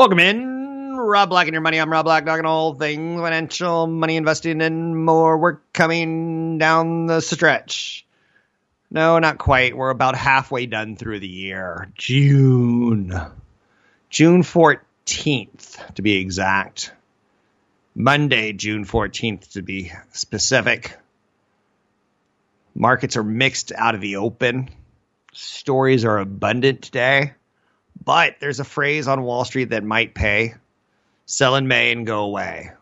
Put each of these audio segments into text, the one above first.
Welcome in. Rob Black and your money. I'm Rob Black, talking all things financial, money investing, and more. We're coming down the stretch. No, not quite. We're about halfway done through the year. June. June 14th, to be exact. Monday, June 14th, to be specific. Markets are mixed out of the open. Stories are abundant today. But there's a phrase on Wall Street that might pay sell in May and go away.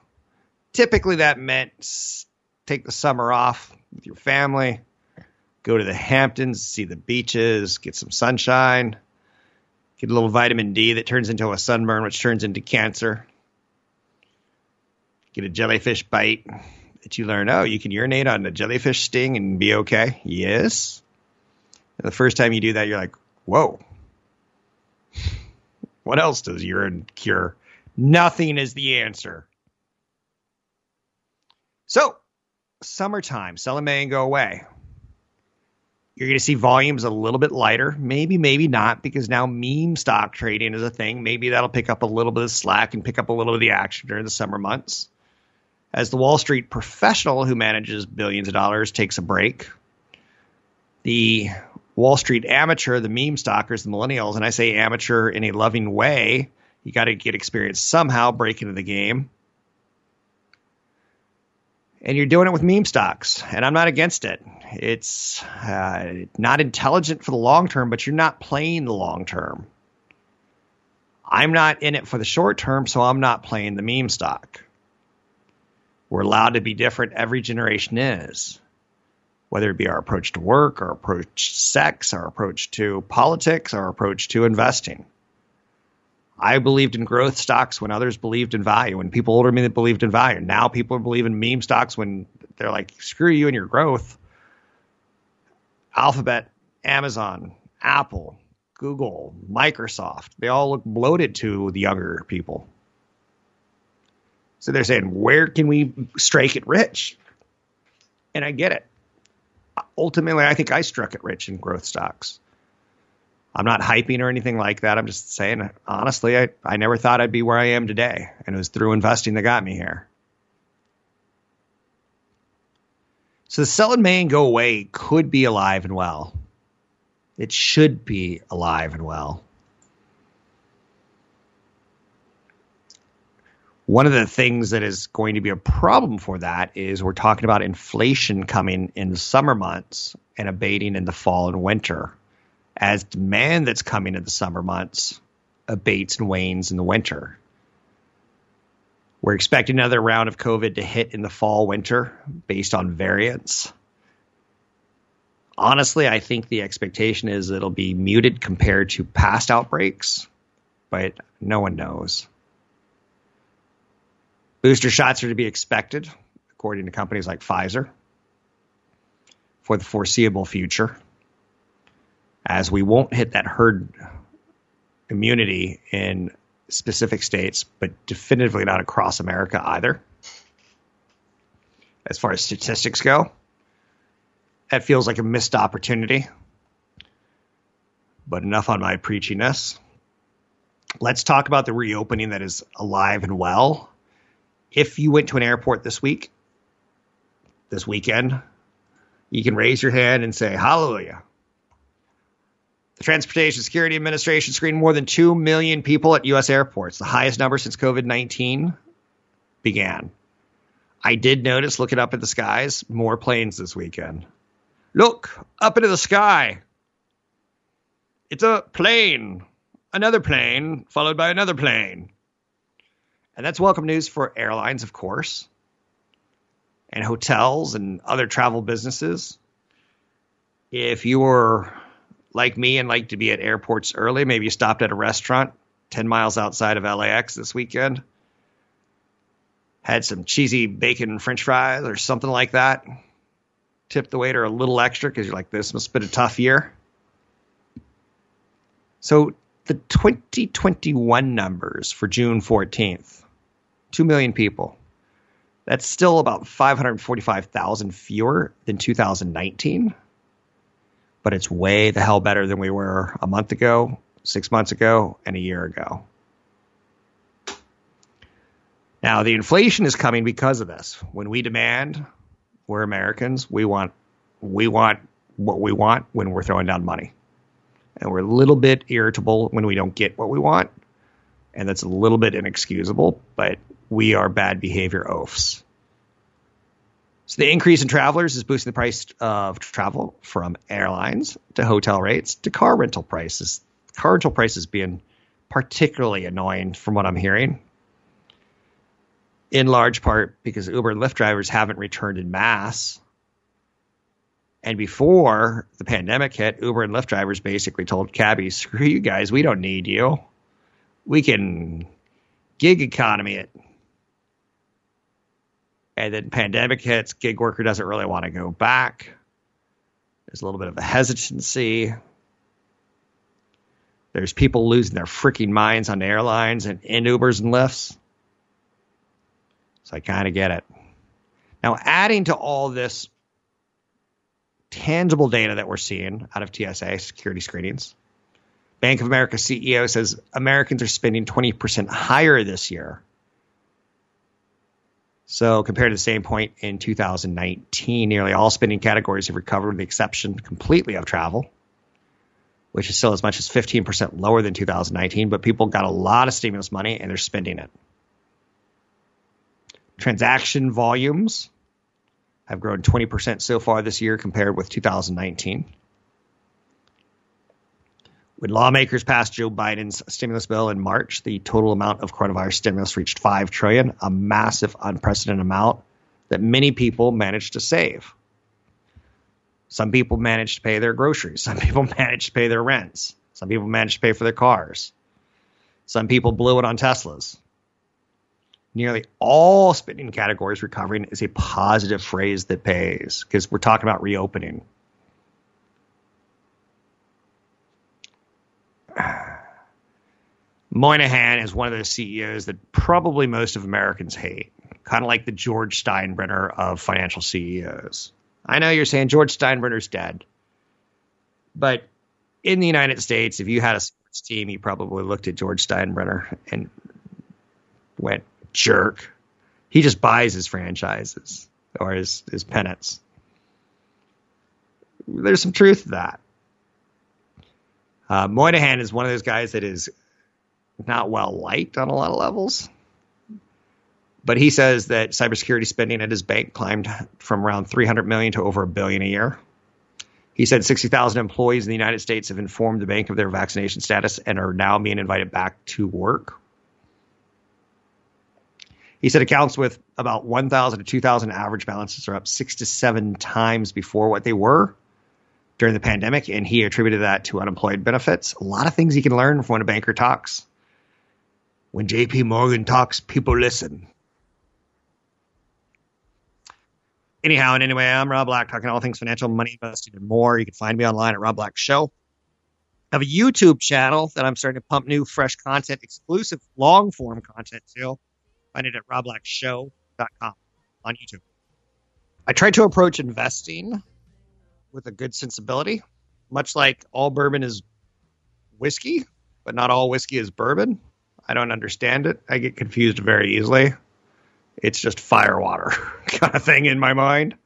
Typically, that meant take the summer off with your family, go to the Hamptons, see the beaches, get some sunshine, get a little vitamin D that turns into a sunburn, which turns into cancer, get a jellyfish bite that you learn, oh, you can urinate on a jellyfish sting and be okay. Yes. And the first time you do that, you're like, whoa, what else does urine cure? Nothing is the answer. So, summertime, sell in May and go away. You're going to see volumes a little bit lighter. Maybe, maybe not, because now meme stock trading is a thing. Maybe that'll pick up a little bit of slack and pick up a little of the action during the summer months. As the Wall Street professional who manages billions of dollars takes a break, the Wall Street amateur, the meme stalkers, the millennials, and I say amateur in a loving way. You got to get experience somehow, break into the game. And you're doing it with meme stocks, and I'm not against it. It's uh, not intelligent for the long term, but you're not playing the long term. I'm not in it for the short term, so I'm not playing the meme stock. We're allowed to be different. Every generation is whether it be our approach to work, our approach to sex, our approach to politics, our approach to investing. I believed in growth stocks when others believed in value. When people older than me believed in value. Now people believe in meme stocks when they're like, screw you and your growth. Alphabet, Amazon, Apple, Google, Microsoft, they all look bloated to the younger people. So they're saying, where can we strike it rich? And I get it ultimately, I think I struck it rich in growth stocks. I'm not hyping or anything like that. I'm just saying, honestly, I, I never thought I'd be where I am today. And it was through investing that got me here. So the sell in May and go away could be alive and well. It should be alive and well. One of the things that is going to be a problem for that is we're talking about inflation coming in the summer months and abating in the fall and winter as demand that's coming in the summer months abates and wanes in the winter. We're expecting another round of COVID to hit in the fall winter based on variants. Honestly, I think the expectation is it'll be muted compared to past outbreaks, but no one knows. Booster shots are to be expected, according to companies like Pfizer, for the foreseeable future, as we won't hit that herd immunity in specific states, but definitively not across America either. As far as statistics go, that feels like a missed opportunity. But enough on my preachiness. Let's talk about the reopening that is alive and well if you went to an airport this week, this weekend, you can raise your hand and say, Hallelujah. The Transportation Security Administration screened more than 2 million people at U.S. airports, the highest number since COVID 19 began. I did notice, looking up at the skies, more planes this weekend. Look up into the sky. It's a plane, another plane, followed by another plane. And that's welcome news for airlines, of course, and hotels and other travel businesses. If you were like me and like to be at airports early, maybe you stopped at a restaurant 10 miles outside of LAX this weekend. Had some cheesy bacon french fries or something like that. Tipped the waiter a little extra because you're like, this must have been a tough year. So the 2021 numbers for June 14th 2 million people. That's still about 545,000 fewer than 2019, but it's way the hell better than we were a month ago, six months ago, and a year ago. Now, the inflation is coming because of this. When we demand, we're Americans, we want we want what we want when we're throwing down money. And we're a little bit irritable when we don't get what we want. And that's a little bit inexcusable, but we are bad behavior oafs. So the increase in travelers is boosting the price of travel from airlines to hotel rates to car rental prices. Car rental prices being particularly annoying from what I'm hearing. In large part because Uber and Lyft drivers haven't returned in mass. And before the pandemic hit, Uber and Lyft drivers basically told cabbies, screw you guys, we don't need you. We can gig economy it and then pandemic hits, gig worker doesn't really want to go back. There's a little bit of a hesitancy. There's people losing their freaking minds on airlines and in Ubers and Lyfts. So I kind of get it. Now, adding to all this tangible data that we're seeing out of TSA security screenings, Bank of America CEO says Americans are spending 20% higher this year so compared to the same point in 2019, nearly all spending categories have recovered with the exception completely of travel, which is still as much as 15% lower than 2019, but people got a lot of stimulus money and they're spending it. Transaction volumes have grown 20% so far this year compared with 2019. When lawmakers passed Joe Biden's stimulus bill in March, the total amount of coronavirus stimulus reached 5 trillion, a massive unprecedented amount that many people managed to save. Some people managed to pay their groceries, some people managed to pay their rents, some people managed to pay for their cars. Some people blew it on Teslas. Nearly all spending categories recovering is a positive phrase that pays because we're talking about reopening. Moynihan is one of those CEOs that probably most of Americans hate, kind of like the George Steinbrenner of financial CEOs. I know you're saying George Steinbrenner's dead, but in the United States, if you had a sports team, you probably looked at George Steinbrenner and went, jerk. He just buys his franchises or his, his pennants. There's some truth to that. Uh, Moynihan is one of those guys that is not well liked on a lot of levels. But he says that cybersecurity spending at his bank climbed from around 300 million to over a billion a year. He said 60,000 employees in the United States have informed the bank of their vaccination status and are now being invited back to work. He said accounts with about 1,000 to 2,000 average balances are up six to seven times before what they were during the pandemic, and he attributed that to unemployed benefits. A lot of things you can learn from when a banker talks. When JP Morgan talks, people listen. Anyhow, and anyway, I'm Rob Black, talking all things financial, money, investing, and more. You can find me online at Rob Black Show. I have a YouTube channel that I'm starting to pump new, fresh content, exclusive long form content to. Find it at robblackshow.com on YouTube. I try to approach investing with a good sensibility, much like all bourbon is whiskey, but not all whiskey is bourbon. I don't understand it. I get confused very easily. It's just firewater kind of thing in my mind.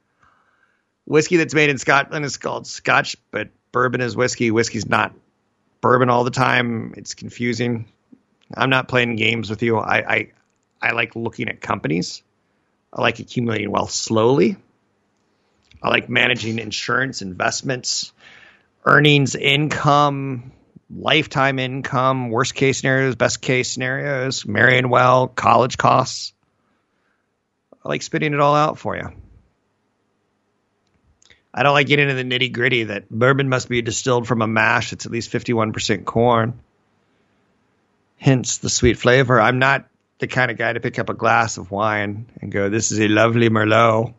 Whiskey that's made in Scotland is called Scotch, but bourbon is whiskey. Whiskey's not bourbon all the time. It's confusing. I'm not playing games with you. I, I, I like looking at companies. I like accumulating wealth slowly. I like managing insurance, investments, earnings, income, lifetime income, worst case scenarios, best case scenarios, marrying well, college costs. I like spitting it all out for you. I don't like getting into the nitty gritty that bourbon must be distilled from a mash that's at least 51% corn. hence the sweet flavor. I'm not the kind of guy to pick up a glass of wine and go, "This is a lovely Merlot."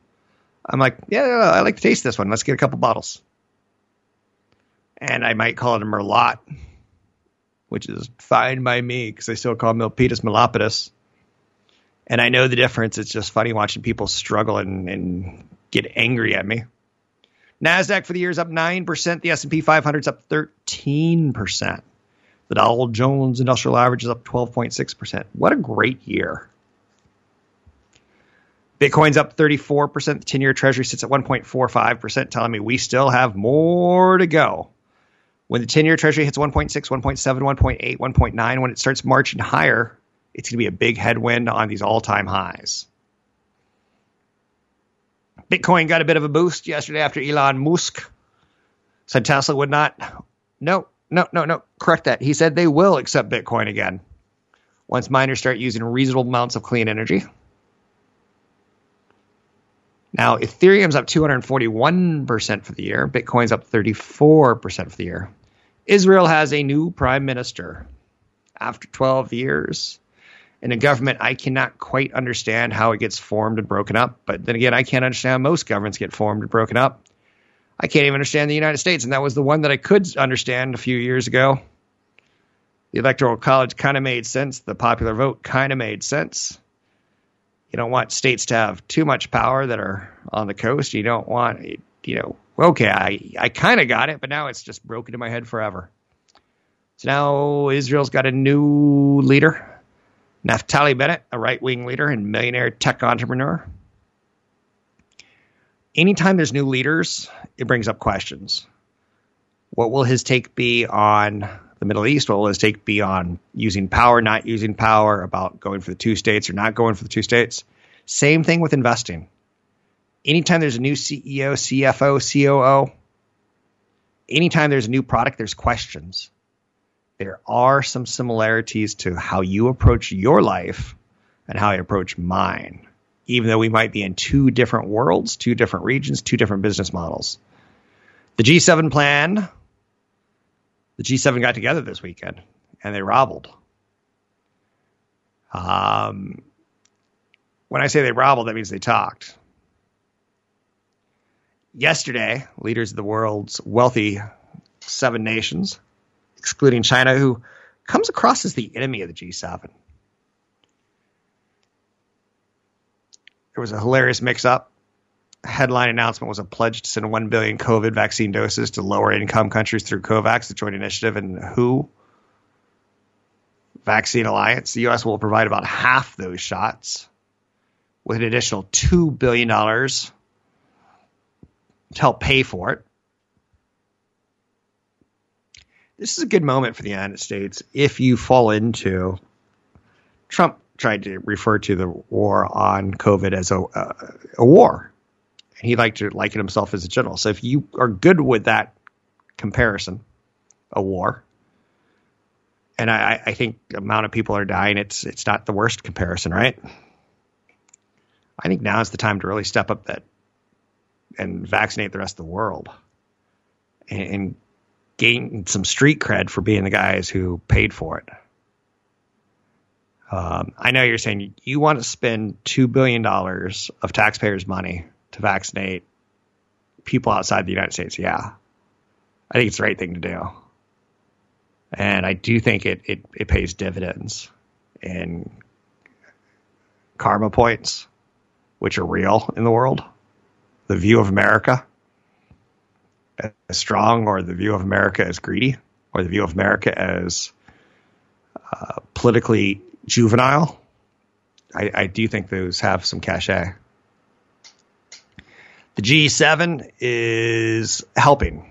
I'm like, "Yeah, I like to taste this one. Let's get a couple bottles." And I might call it a Merlot, which is fine by me because I still call Milpitas Milopidus. And I know the difference. It's just funny watching people struggle and, and get angry at me. Nasdaq for the year is up nine percent. The S and P 500 is up thirteen percent. The Dow Jones Industrial Average is up 12.6%. What a great year. Bitcoin's up 34%. The 10 year treasury sits at 1.45%, telling me we still have more to go. When the 10 year treasury hits 1.6, 1.7, 1.8, 1.9, when it starts marching higher, it's going to be a big headwind on these all time highs. Bitcoin got a bit of a boost yesterday after Elon Musk said Tesla would not. No, no, no, no. Correct that. He said they will accept Bitcoin again once miners start using reasonable amounts of clean energy. Now, Ethereum's up 241% for the year. Bitcoin's up 34% for the year. Israel has a new prime minister after 12 years. In a government, I cannot quite understand how it gets formed and broken up. But then again, I can't understand most governments get formed and broken up. I can't even understand the United States, and that was the one that I could understand a few years ago. The Electoral College kind of made sense. The popular vote kind of made sense. You don't want states to have too much power that are on the coast. You don't want, you know, okay, I, I kind of got it, but now it's just broken in my head forever. So now Israel's got a new leader, Naftali Bennett, a right wing leader and millionaire tech entrepreneur anytime there's new leaders, it brings up questions. What will his take be on the Middle East? What will his take be on using power, not using power, about going for the two states or not going for the two states? Same thing with investing. Anytime there's a new CEO, CFO, COO, anytime there's a new product, there's questions. There are some similarities to how you approach your life and how I approach mine even though we might be in two different worlds, two different regions, two different business models. The G7 plan, the G7 got together this weekend and they robbled. Um, when I say they robbled, that means they talked. Yesterday, leaders of the world's wealthy seven nations, excluding China, who comes across as the enemy of the G7, there was a hilarious mix up. Headline announcement was a pledge to send 1 billion COVID vaccine doses to lower income countries through COVAX, the joint initiative, and WHO Vaccine Alliance. The U.S. will provide about half those shots with an additional $2 billion to help pay for it. This is a good moment for the United States if you fall into Trump tried to refer to the war on COVID as a, uh, a war. And he liked to liken himself as a general. So if you are good with that comparison, a war, and I, I think amount of people are dying, it's it's not the worst comparison, right? I think now is the time to really step up that and vaccinate the rest of the world and, and gain some street cred for being the guys who paid for it. Um, I know you're saying you want to spend $2 billion of taxpayers' money to vaccinate people outside the United States. Yeah. I think it's the right thing to do. And I do think it, it, it pays dividends in karma points, which are real in the world. The view of America as strong, or the view of America as greedy, or the view of America as uh, politically juvenile. I, I do think those have some cachet. The G7 is helping.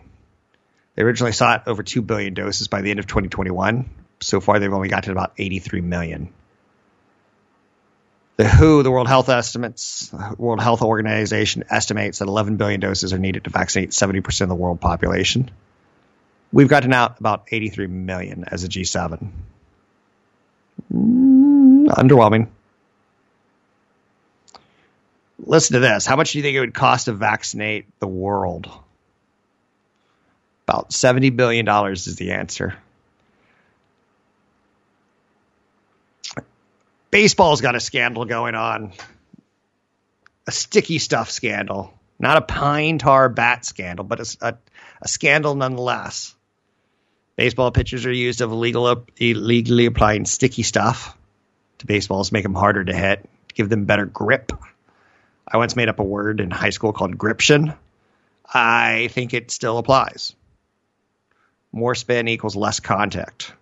They originally sought over 2 billion doses by the end of 2021. So far, they've only gotten about 83 million. The WHO, the World Health Estimates, World Health Organization estimates that 11 billion doses are needed to vaccinate 70% of the world population. We've gotten out about 83 million as a G7. Mm, underwhelming. Listen to this. How much do you think it would cost to vaccinate the world? About $70 billion is the answer. Baseball's got a scandal going on. A sticky stuff scandal. Not a pine tar bat scandal, but a, a, a scandal nonetheless. Baseball pitchers are used of illegal, illegally applying sticky stuff to baseballs, make them harder to hit, give them better grip. I once made up a word in high school called gription. I think it still applies. More spin equals less contact.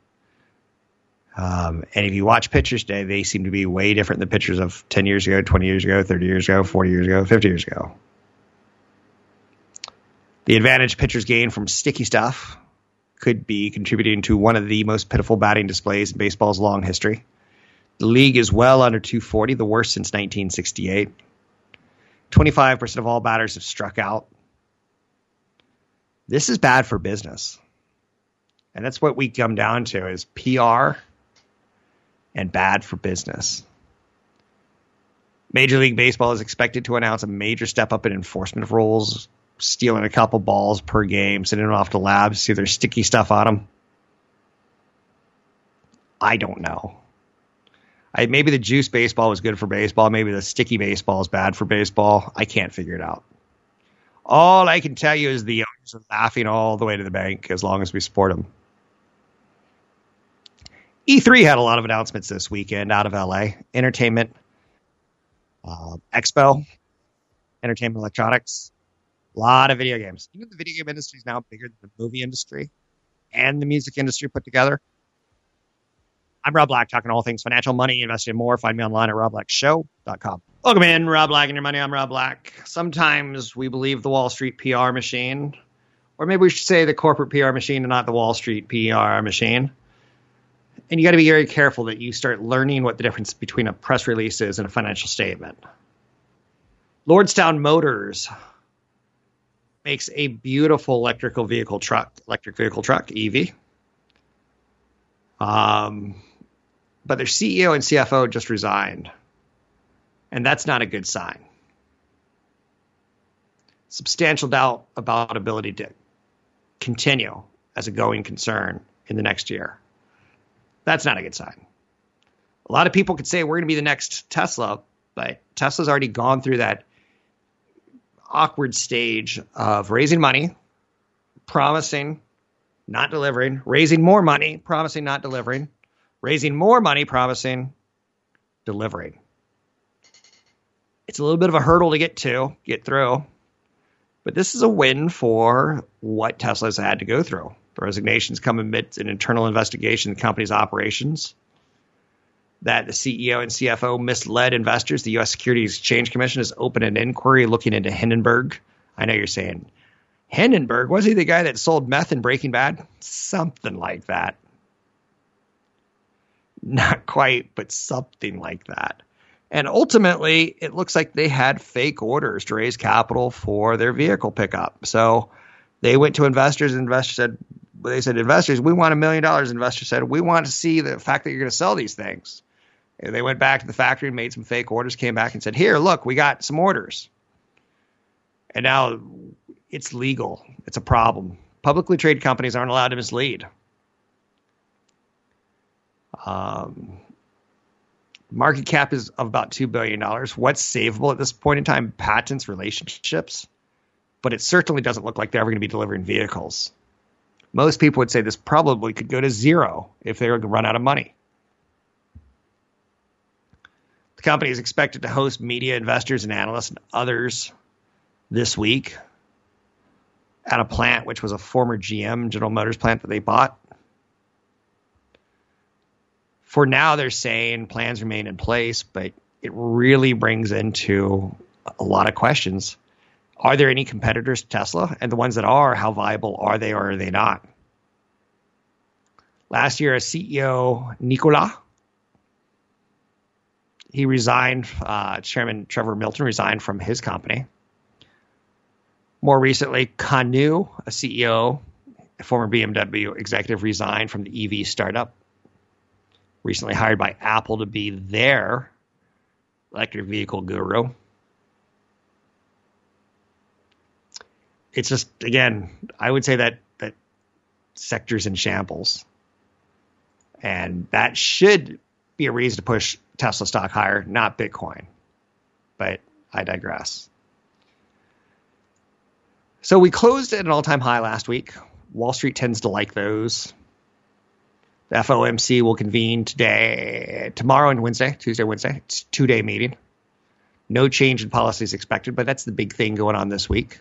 Um, and if you watch pictures today, they seem to be way different than pictures of 10 years ago, 20 years ago, 30 years ago, 40 years ago, 50 years ago. The advantage pitchers gain from sticky stuff could be contributing to one of the most pitiful batting displays in baseball's long history. The league is well under 240, the worst since 1968. 25% of all batters have struck out. This is bad for business. And that's what we come down to is PR and bad for business. Major League Baseball is expected to announce a major step up in enforcement of rules, stealing a couple balls per game, sending them off to labs, see if there's sticky stuff on them. I don't know. I, maybe the juice baseball was good for baseball. Maybe the sticky baseball is bad for baseball. I can't figure it out. All I can tell you is the owners are laughing all the way to the bank as long as we support them. E3 had a lot of announcements this weekend out of LA. Entertainment, uh, Expo, Entertainment Electronics, a lot of video games. Even the video game industry is now bigger than the movie industry and the music industry put together. I'm Rob Black, talking all things financial, money, investing, more. Find me online at robblackshow.com. Welcome in, Rob Black and your money. I'm Rob Black. Sometimes we believe the Wall Street PR machine, or maybe we should say the corporate PR machine and not the Wall Street PR machine and you got to be very careful that you start learning what the difference between a press release is and a financial statement. Lordstown Motors makes a beautiful electrical vehicle truck, electric vehicle truck, EV. Um, but their CEO and CFO just resigned, and that's not a good sign. Substantial doubt about ability to continue as a going concern in the next year. That's not a good sign. A lot of people could say we're going to be the next Tesla, but Tesla's already gone through that awkward stage of raising money, promising, not delivering, raising more money, promising, not delivering, raising more money, promising, delivering. It's a little bit of a hurdle to get to, get through, but this is a win for what Tesla's had to go through. The resignations come amidst an internal investigation of the company's operations. That the CEO and CFO misled investors. The U.S. Securities Exchange Commission has opened an inquiry looking into Hindenburg. I know you're saying, Hindenburg, was he the guy that sold meth in Breaking Bad? Something like that. Not quite, but something like that. And ultimately, it looks like they had fake orders to raise capital for their vehicle pickup. So they went to investors, and investors said, they said, investors, we want a million dollars. Investors said, we want to see the fact that you're going to sell these things. And they went back to the factory and made some fake orders, came back and said, here, look, we got some orders. And now it's legal. It's a problem. Publicly traded companies aren't allowed to mislead. Um, market cap is of about $2 billion. What's savable at this point in time? Patents, relationships. But it certainly doesn't look like they're ever going to be delivering vehicles most people would say this probably could go to zero if they were to run out of money. The company is expected to host media, investors, and analysts and others this week at a plant which was a former GM General Motors plant that they bought. For now, they're saying plans remain in place, but it really brings into a lot of questions are there any competitors to Tesla? And the ones that are, how viable are they or are they not? Last year, as CEO Nikola, he resigned. Uh, Chairman Trevor Milton resigned from his company. More recently, Canoo, a CEO, a former BMW executive, resigned from the EV startup. Recently hired by Apple to be their electric vehicle guru. It's just again, I would say that that sectors in shambles, and that should be a reason to push Tesla stock higher, not Bitcoin. But I digress. So we closed at an all time high last week. Wall Street tends to like those. The FOMC will convene today, tomorrow and Wednesday, Tuesday, Wednesday. It's two day meeting. No change in policies expected, but that's the big thing going on this week.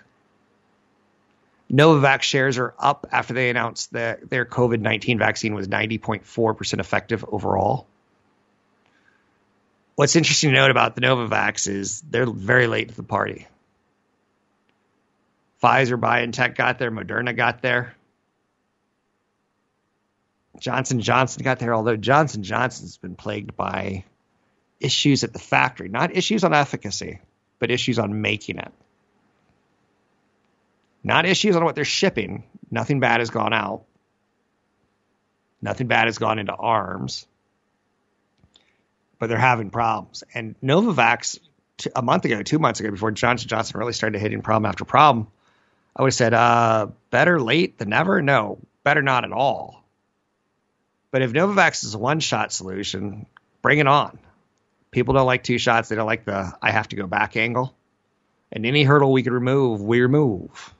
Novavax shares are up after they announced that their COVID 19 vaccine was 90.4% effective overall. What's interesting to note about the Novavax is they're very late to the party. Pfizer, BioNTech got there, Moderna got there. Johnson Johnson got there, although Johnson Johnson's been plagued by issues at the factory, not issues on efficacy, but issues on making it. Not issues on what they're shipping. Nothing bad has gone out. Nothing bad has gone into arms. But they're having problems. And Novavax, a month ago, two months ago, before Johnson Johnson really started hitting problem after problem, I would have said, uh, better late than never? No, better not at all. But if Novavax is a one shot solution, bring it on. People don't like two shots. They don't like the I have to go back angle. And any hurdle we could remove, we remove.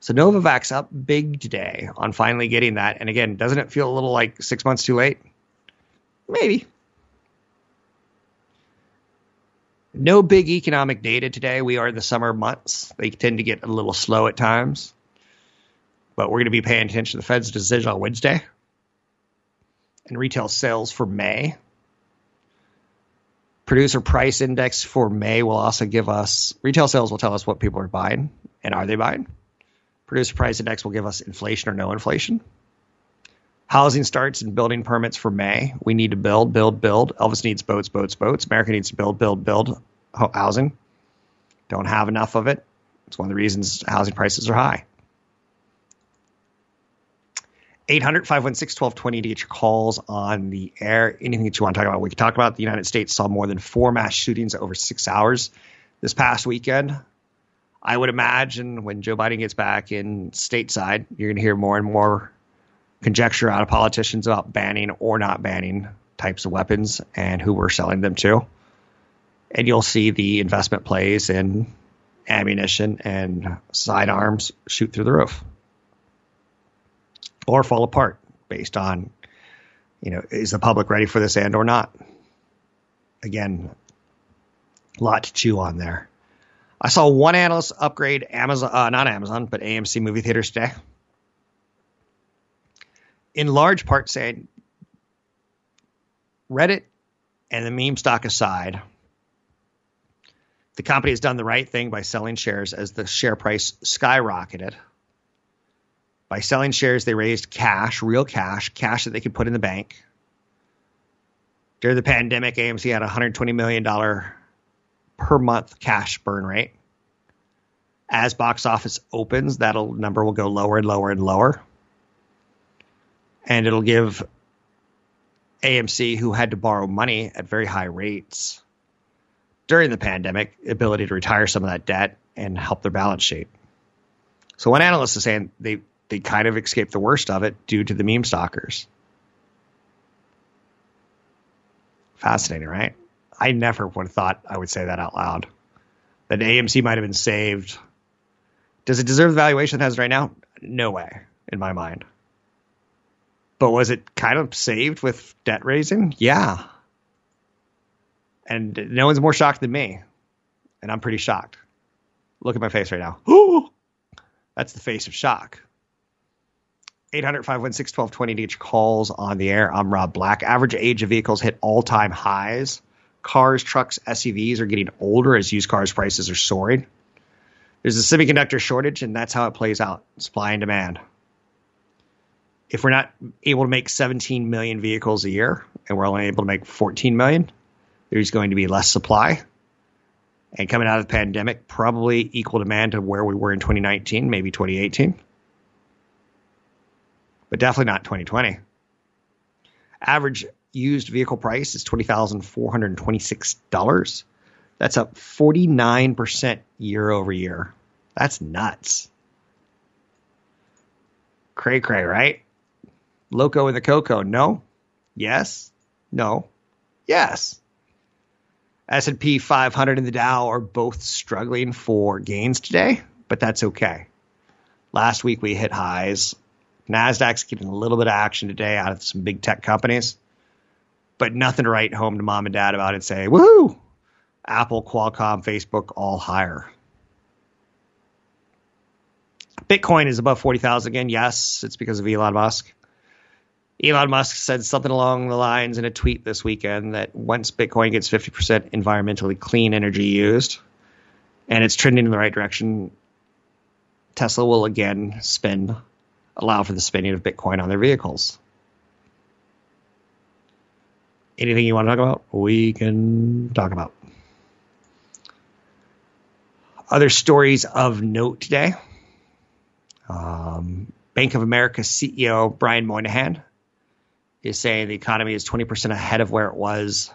So Novavax up big today on finally getting that. And again, doesn't it feel a little like six months too late? Maybe. No big economic data today. We are in the summer months. They tend to get a little slow at times. But we're going to be paying attention to the Fed's decision on Wednesday and retail sales for May. Producer price index for May will also give us retail sales will tell us what people are buying and are they buying. Producer price index will give us inflation or no inflation. Housing starts and building permits for May. We need to build, build, build. Elvis needs boats, boats, boats. America needs to build, build, build housing. Don't have enough of it. It's one of the reasons housing prices are high. 800 516 1220 to get your calls on the air. Anything that you want to talk about. We can talk about the United States saw more than four mass shootings over six hours this past weekend. I would imagine when Joe Biden gets back in stateside, you're going to hear more and more conjecture out of politicians about banning or not banning types of weapons and who we're selling them to. And you'll see the investment plays in ammunition and sidearms shoot through the roof or fall apart based on, you know, is the public ready for this and or not? Again, a lot to chew on there. I saw one analyst upgrade Amazon, uh, not Amazon, but AMC movie theaters today. In large part saying Reddit and the meme stock aside, the company has done the right thing by selling shares as the share price skyrocketed by selling shares, they raised cash, real cash, cash that they could put in the bank. During the pandemic, AMC had a $120 million per month cash burn rate. As box office opens, that number will go lower and lower and lower. And it'll give AMC, who had to borrow money at very high rates during the pandemic, ability to retire some of that debt and help their balance sheet. So one analyst is saying they they kind of escaped the worst of it due to the meme stalkers. Fascinating, right? I never would have thought I would say that out loud. That AMC might have been saved. Does it deserve the valuation it has right now? No way, in my mind. But was it kind of saved with debt raising? Yeah. And no one's more shocked than me. And I'm pretty shocked. Look at my face right now. That's the face of shock. 800 516 1220 to get your calls on the air. I'm Rob Black. Average age of vehicles hit all time highs. Cars, trucks, SUVs are getting older as used cars prices are soaring. There's a semiconductor shortage, and that's how it plays out supply and demand. If we're not able to make 17 million vehicles a year and we're only able to make 14 million, there's going to be less supply. And coming out of the pandemic, probably equal demand to where we were in 2019, maybe 2018 but definitely not 2020. Average used vehicle price is $20,426. That's up 49% year over year. That's nuts. Cray cray, right? Loco in the Coco. No. Yes. No. Yes. S&P 500 and the Dow are both struggling for gains today, but that's okay. Last week we hit highs. Nasdaq's getting a little bit of action today out of some big tech companies, but nothing to write home to mom and dad about and say, "Woohoo! Apple, Qualcomm, Facebook, all higher." Bitcoin is above 40,000 again. Yes, it's because of Elon Musk. Elon Musk said something along the lines in a tweet this weekend that once Bitcoin gets 50% environmentally clean energy used and it's trending in the right direction, Tesla will again spin, allow for the spinning of Bitcoin on their vehicles. Anything you want to talk about, we can talk about. Other stories of note today. Um, Bank of America CEO Brian Moynihan is saying the economy is 20% ahead of where it was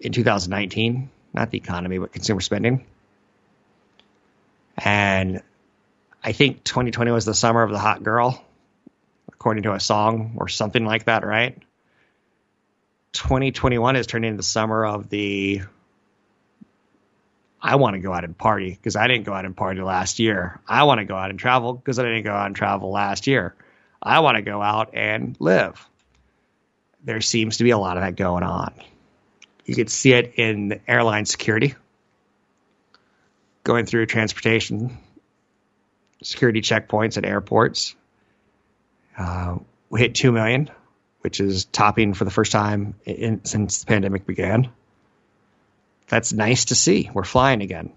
in 2019. Not the economy, but consumer spending. And I think 2020 was the summer of the hot girl, according to a song or something like that, right? 2021 is turning into the summer of the I want to go out and party because I didn't go out and party last year. I want to go out and travel because I didn't go out and travel last year. I want to go out and live. There seems to be a lot of that going on. You could see it in airline security, going through transportation, security checkpoints at airports. Uh, we hit 2 million, which is topping for the first time in, since the pandemic began. That's nice to see. We're flying again.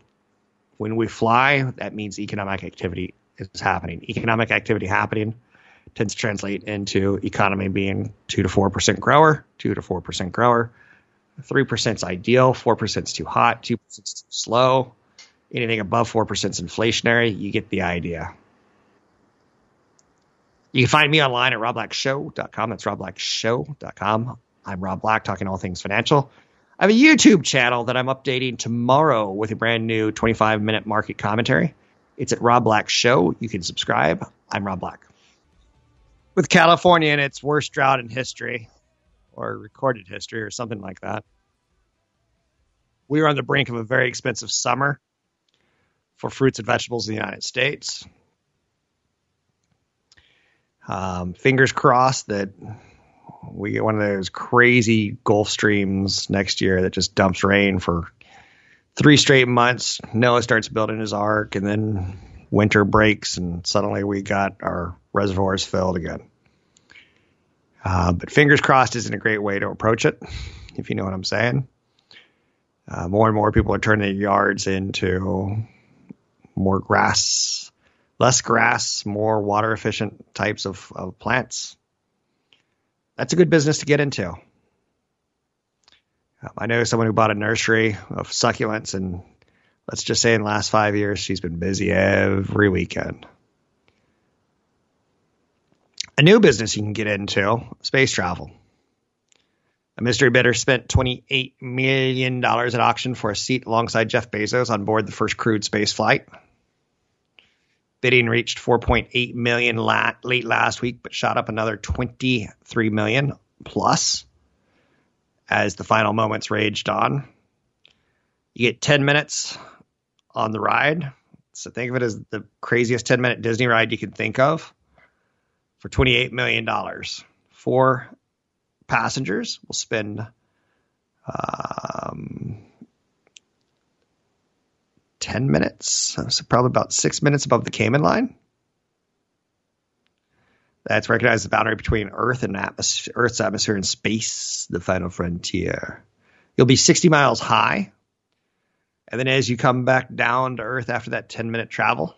When we fly, that means economic activity is happening. Economic activity happening tends to translate into economy being two to four percent grower, two to four percent grower. Three percent is ideal, four percent is too hot, two percent is too slow. Anything above four percent is inflationary. You get the idea. You can find me online at robblackshow.com. That's robblackshow.com. I'm Rob Black, talking all things financial. I have a YouTube channel that I'm updating tomorrow with a brand new 25 minute market commentary. It's at Rob Black Show. You can subscribe. I'm Rob Black. With California in its worst drought in history, or recorded history, or something like that, we are on the brink of a very expensive summer for fruits and vegetables in the United States. Um, fingers crossed that we get one of those crazy Gulf streams next year that just dumps rain for three straight months. Noah starts building his ark, and then winter breaks, and suddenly we got our reservoirs filled again. Uh, but fingers crossed isn't a great way to approach it, if you know what I'm saying. Uh, more and more people are turning their yards into more grass, less grass, more water efficient types of, of plants that's a good business to get into. Um, I know someone who bought a nursery of succulents, and let's just say in the last five years, she's been busy every weekend. A new business you can get into space travel. A mystery bidder spent $28 million at auction for a seat alongside Jeff Bezos on board the first crewed space flight. Bidding reached 4.8 million late last week, but shot up another 23 million plus as the final moments raged on. You get 10 minutes on the ride. So think of it as the craziest 10 minute Disney ride you can think of for $28 million. Four passengers will spend um, 10 minutes, so probably about six minutes above the Kármán line. That's recognized the boundary between Earth and atmosphere, Earth's atmosphere and space, the final frontier. You'll be 60 miles high. And then as you come back down to Earth after that 10 minute travel,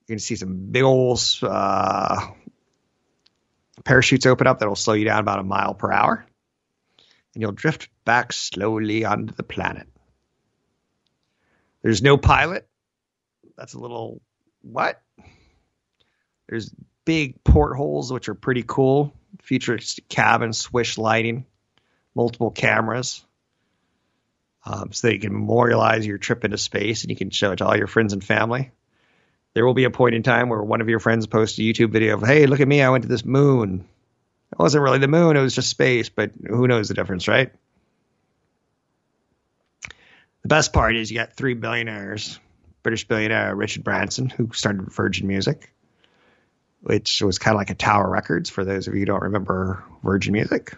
you're going to see some big old uh, parachutes open up that will slow you down about a mile per hour. And you'll drift back slowly onto the planet. There's no pilot. That's a little what? There's big portholes, which are pretty cool. Futuristic cabin, swish lighting, multiple cameras. Um, so that you can memorialize your trip into space and you can show it to all your friends and family. There will be a point in time where one of your friends posts a YouTube video of, hey, look at me, I went to this moon. It wasn't really the moon, it was just space, but who knows the difference, right? The best part is you got three billionaires British billionaire Richard Branson, who started Virgin Music, which was kind of like a Tower Records for those of you who don't remember Virgin Music.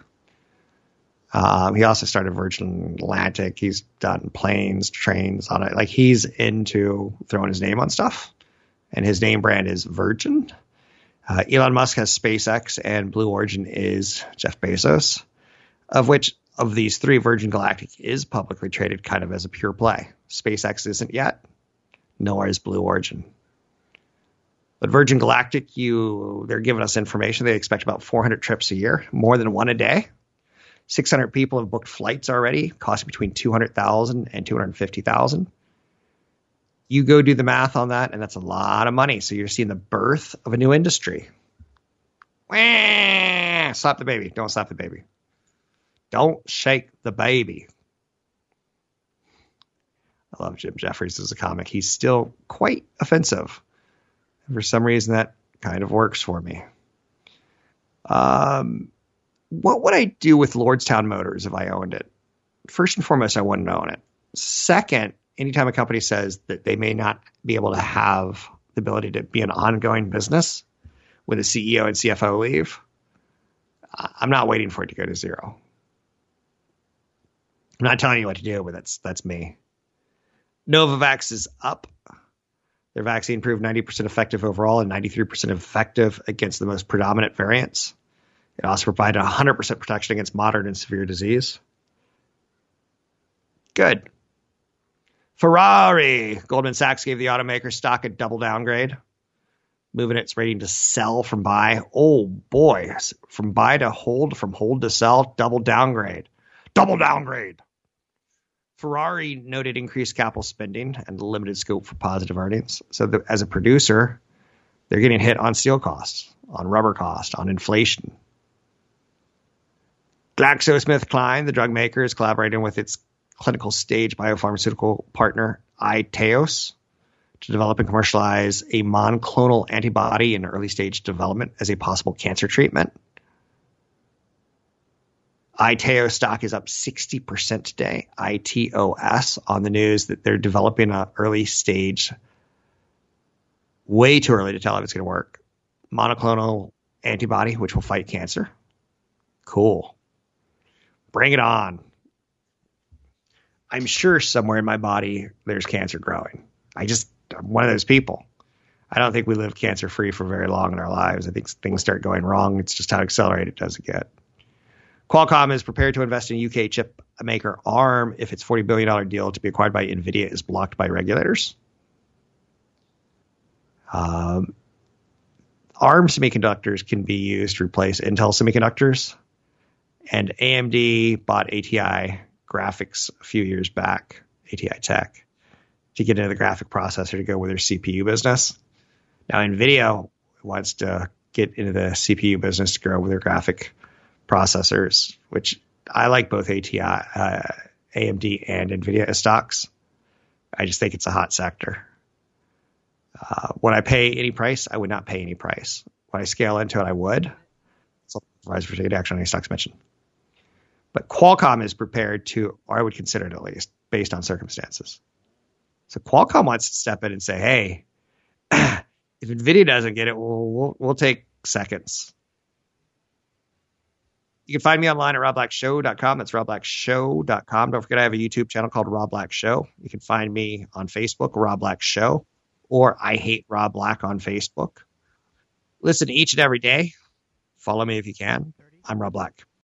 Um, he also started Virgin Atlantic. He's done planes, trains on it. Like he's into throwing his name on stuff, and his name brand is Virgin. Uh, Elon Musk has SpaceX, and Blue Origin is Jeff Bezos, of which of these three, Virgin Galactic is publicly traded kind of as a pure play. SpaceX isn't yet, nor is Blue Origin. But Virgin Galactic, you they're giving us information. They expect about 400 trips a year, more than one a day. 600 people have booked flights already, costing between 200,000 and 250,000. You go do the math on that, and that's a lot of money. So you're seeing the birth of a new industry. Wah! Slap the baby. Don't slap the baby. Don't shake the baby. I love Jim Jefferies as a comic. He's still quite offensive. For some reason, that kind of works for me. Um, what would I do with Lordstown Motors if I owned it? First and foremost, I wouldn't own it. Second, anytime a company says that they may not be able to have the ability to be an ongoing business when the CEO and CFO leave, I'm not waiting for it to go to zero. I'm not telling you what to do, but that's that's me. Novavax is up. Their vaccine proved 90% effective overall and 93% effective against the most predominant variants. It also provided 100% protection against moderate and severe disease. Good. Ferrari. Goldman Sachs gave the automaker stock a double downgrade, moving its rating to sell from buy. Oh boy, from buy to hold, from hold to sell, double downgrade. Double downgrade. Ferrari noted increased capital spending and limited scope for positive earnings. So, the, as a producer, they're getting hit on steel costs, on rubber cost, on inflation. GlaxoSmithKline, the drug maker, is collaborating with its clinical stage biopharmaceutical partner, iTeos, to develop and commercialize a monoclonal antibody in early stage development as a possible cancer treatment. ITEO stock is up 60% today. ITOS on the news that they're developing an early stage, way too early to tell if it's going to work, monoclonal antibody, which will fight cancer. Cool. Bring it on. I'm sure somewhere in my body there's cancer growing. I just, I'm one of those people. I don't think we live cancer free for very long in our lives. I think things start going wrong. It's just how accelerated it does it get. Qualcomm is prepared to invest in UK chip maker ARM if its $40 billion deal to be acquired by NVIDIA is blocked by regulators. Um, ARM semiconductors can be used to replace Intel semiconductors, and AMD bought ATI Graphics a few years back, ATI Tech, to get into the graphic processor to go with their CPU business. Now, NVIDIA wants to get into the CPU business to grow with their graphic processors, which I like both ATI, uh, AMD, and NVIDIA stocks. I just think it's a hot sector. Uh, would I pay any price? I would not pay any price. Would I scale into it? I would. So, rise for take action on any stocks mentioned. But Qualcomm is prepared to, or I would consider it at least, based on circumstances. So Qualcomm wants to step in and say, hey, if NVIDIA doesn't get it, we'll, we'll, we'll take seconds. You can find me online at robblackshow.com. That's robblackshow.com. Don't forget, I have a YouTube channel called Rob Black Show. You can find me on Facebook, Rob Black Show, or I Hate Rob Black on Facebook. Listen each and every day. Follow me if you can. I'm Rob Black.